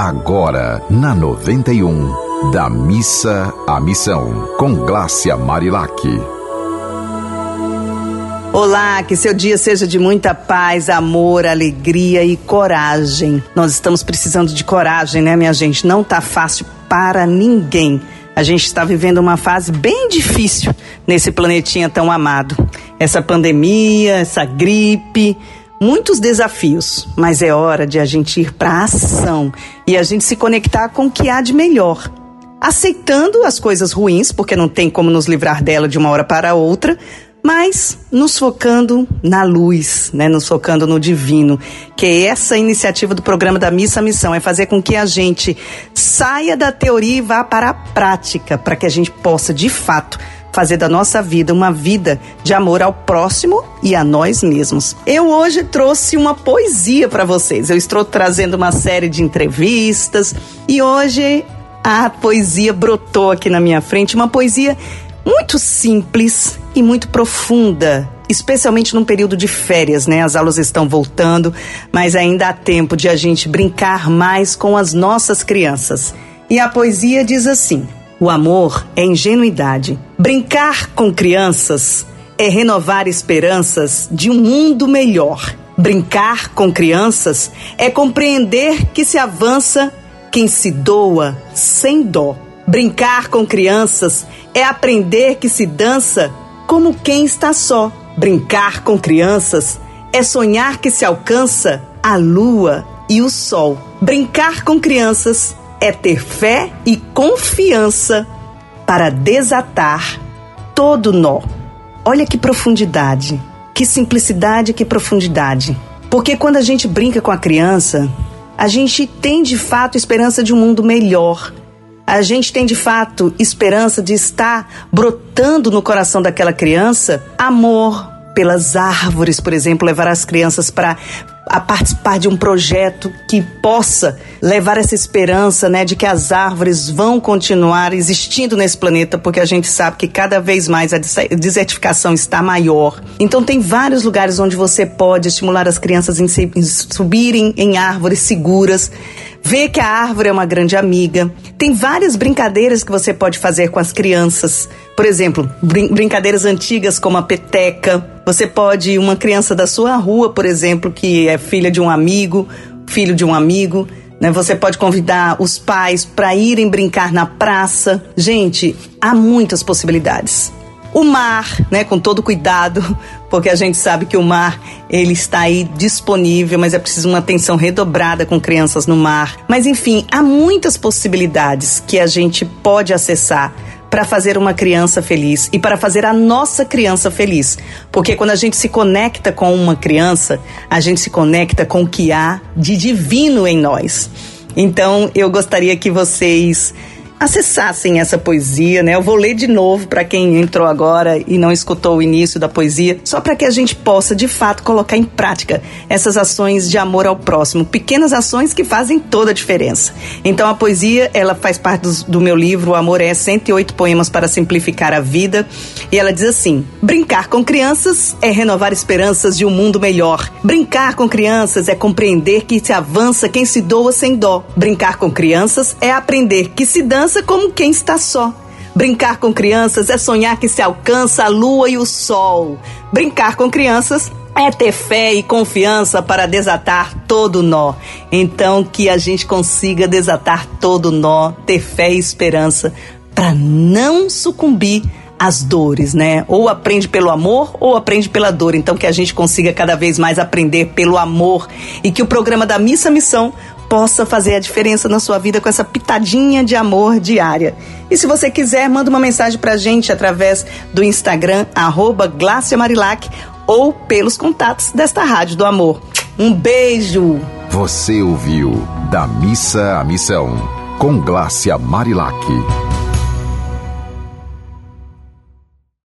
Agora, na 91, da missa à missão, com Glácia Marilac. Olá, que seu dia seja de muita paz, amor, alegria e coragem. Nós estamos precisando de coragem, né, minha gente? Não tá fácil para ninguém. A gente está vivendo uma fase bem difícil nesse planetinha tão amado. Essa pandemia, essa gripe, muitos desafios, mas é hora de a gente ir para a ação e a gente se conectar com o que há de melhor. Aceitando as coisas ruins, porque não tem como nos livrar dela de uma hora para outra, mas nos focando na luz, né? nos focando no divino, que é essa iniciativa do programa da Missa Missão, é fazer com que a gente saia da teoria e vá para a prática, para que a gente possa, de fato, fazer da nossa vida uma vida de amor ao próximo e a nós mesmos. Eu hoje trouxe uma poesia para vocês. Eu estou trazendo uma série de entrevistas e hoje a poesia brotou aqui na minha frente, uma poesia muito simples e muito profunda, especialmente num período de férias, né? As aulas estão voltando, mas ainda há tempo de a gente brincar mais com as nossas crianças. E a poesia diz assim: o amor é ingenuidade. Brincar com crianças é renovar esperanças de um mundo melhor. Brincar com crianças é compreender que se avança quem se doa sem dó. Brincar com crianças é aprender que se dança como quem está só. Brincar com crianças é sonhar que se alcança a lua e o sol. Brincar com crianças é ter fé e confiança para desatar todo nó. Olha que profundidade, que simplicidade, que profundidade. Porque quando a gente brinca com a criança, a gente tem de fato esperança de um mundo melhor. A gente tem de fato esperança de estar brotando no coração daquela criança amor pelas árvores, por exemplo, levar as crianças para a participar de um projeto que possa levar essa esperança, né, de que as árvores vão continuar existindo nesse planeta, porque a gente sabe que cada vez mais a desertificação está maior. Então tem vários lugares onde você pode estimular as crianças em subirem em árvores seguras, ver que a árvore é uma grande amiga. Tem várias brincadeiras que você pode fazer com as crianças. Por exemplo, brin brincadeiras antigas como a peteca. Você pode, uma criança da sua rua, por exemplo, que é filha de um amigo, filho de um amigo, né? Você pode convidar os pais para irem brincar na praça. Gente, há muitas possibilidades. O mar, né, com todo cuidado, porque a gente sabe que o mar ele está aí disponível, mas é preciso uma atenção redobrada com crianças no mar. Mas enfim, há muitas possibilidades que a gente pode acessar para fazer uma criança feliz e para fazer a nossa criança feliz. Porque quando a gente se conecta com uma criança, a gente se conecta com o que há de divino em nós. Então, eu gostaria que vocês acessassem essa poesia, né? Eu vou ler de novo para quem entrou agora e não escutou o início da poesia, só para que a gente possa de fato colocar em prática essas ações de amor ao próximo, pequenas ações que fazem toda a diferença. Então a poesia, ela faz parte do, meu livro O Amor é 108 poemas para simplificar a vida, e ela diz assim: Brincar com crianças é renovar esperanças de um mundo melhor. Brincar com crianças é compreender que se avança quem se doa sem dó. Brincar com crianças é aprender que se dança criança como quem está só. Brincar com crianças é sonhar que se alcança a lua e o sol. Brincar com crianças é ter fé e confiança para desatar todo nó. Então, que a gente consiga desatar todo nó, ter fé e esperança para não sucumbir às dores, né? Ou aprende pelo amor ou aprende pela dor. Então, que a gente consiga cada vez mais aprender pelo amor e que o programa da Missa Missão possa fazer a diferença na sua vida com essa pitadinha de amor diária. E se você quiser, manda uma mensagem pra gente através do Instagram, arroba Marilac, ou pelos contatos desta Rádio do Amor. Um beijo! Você ouviu Da Missa à Missão, com Glácia Marilac.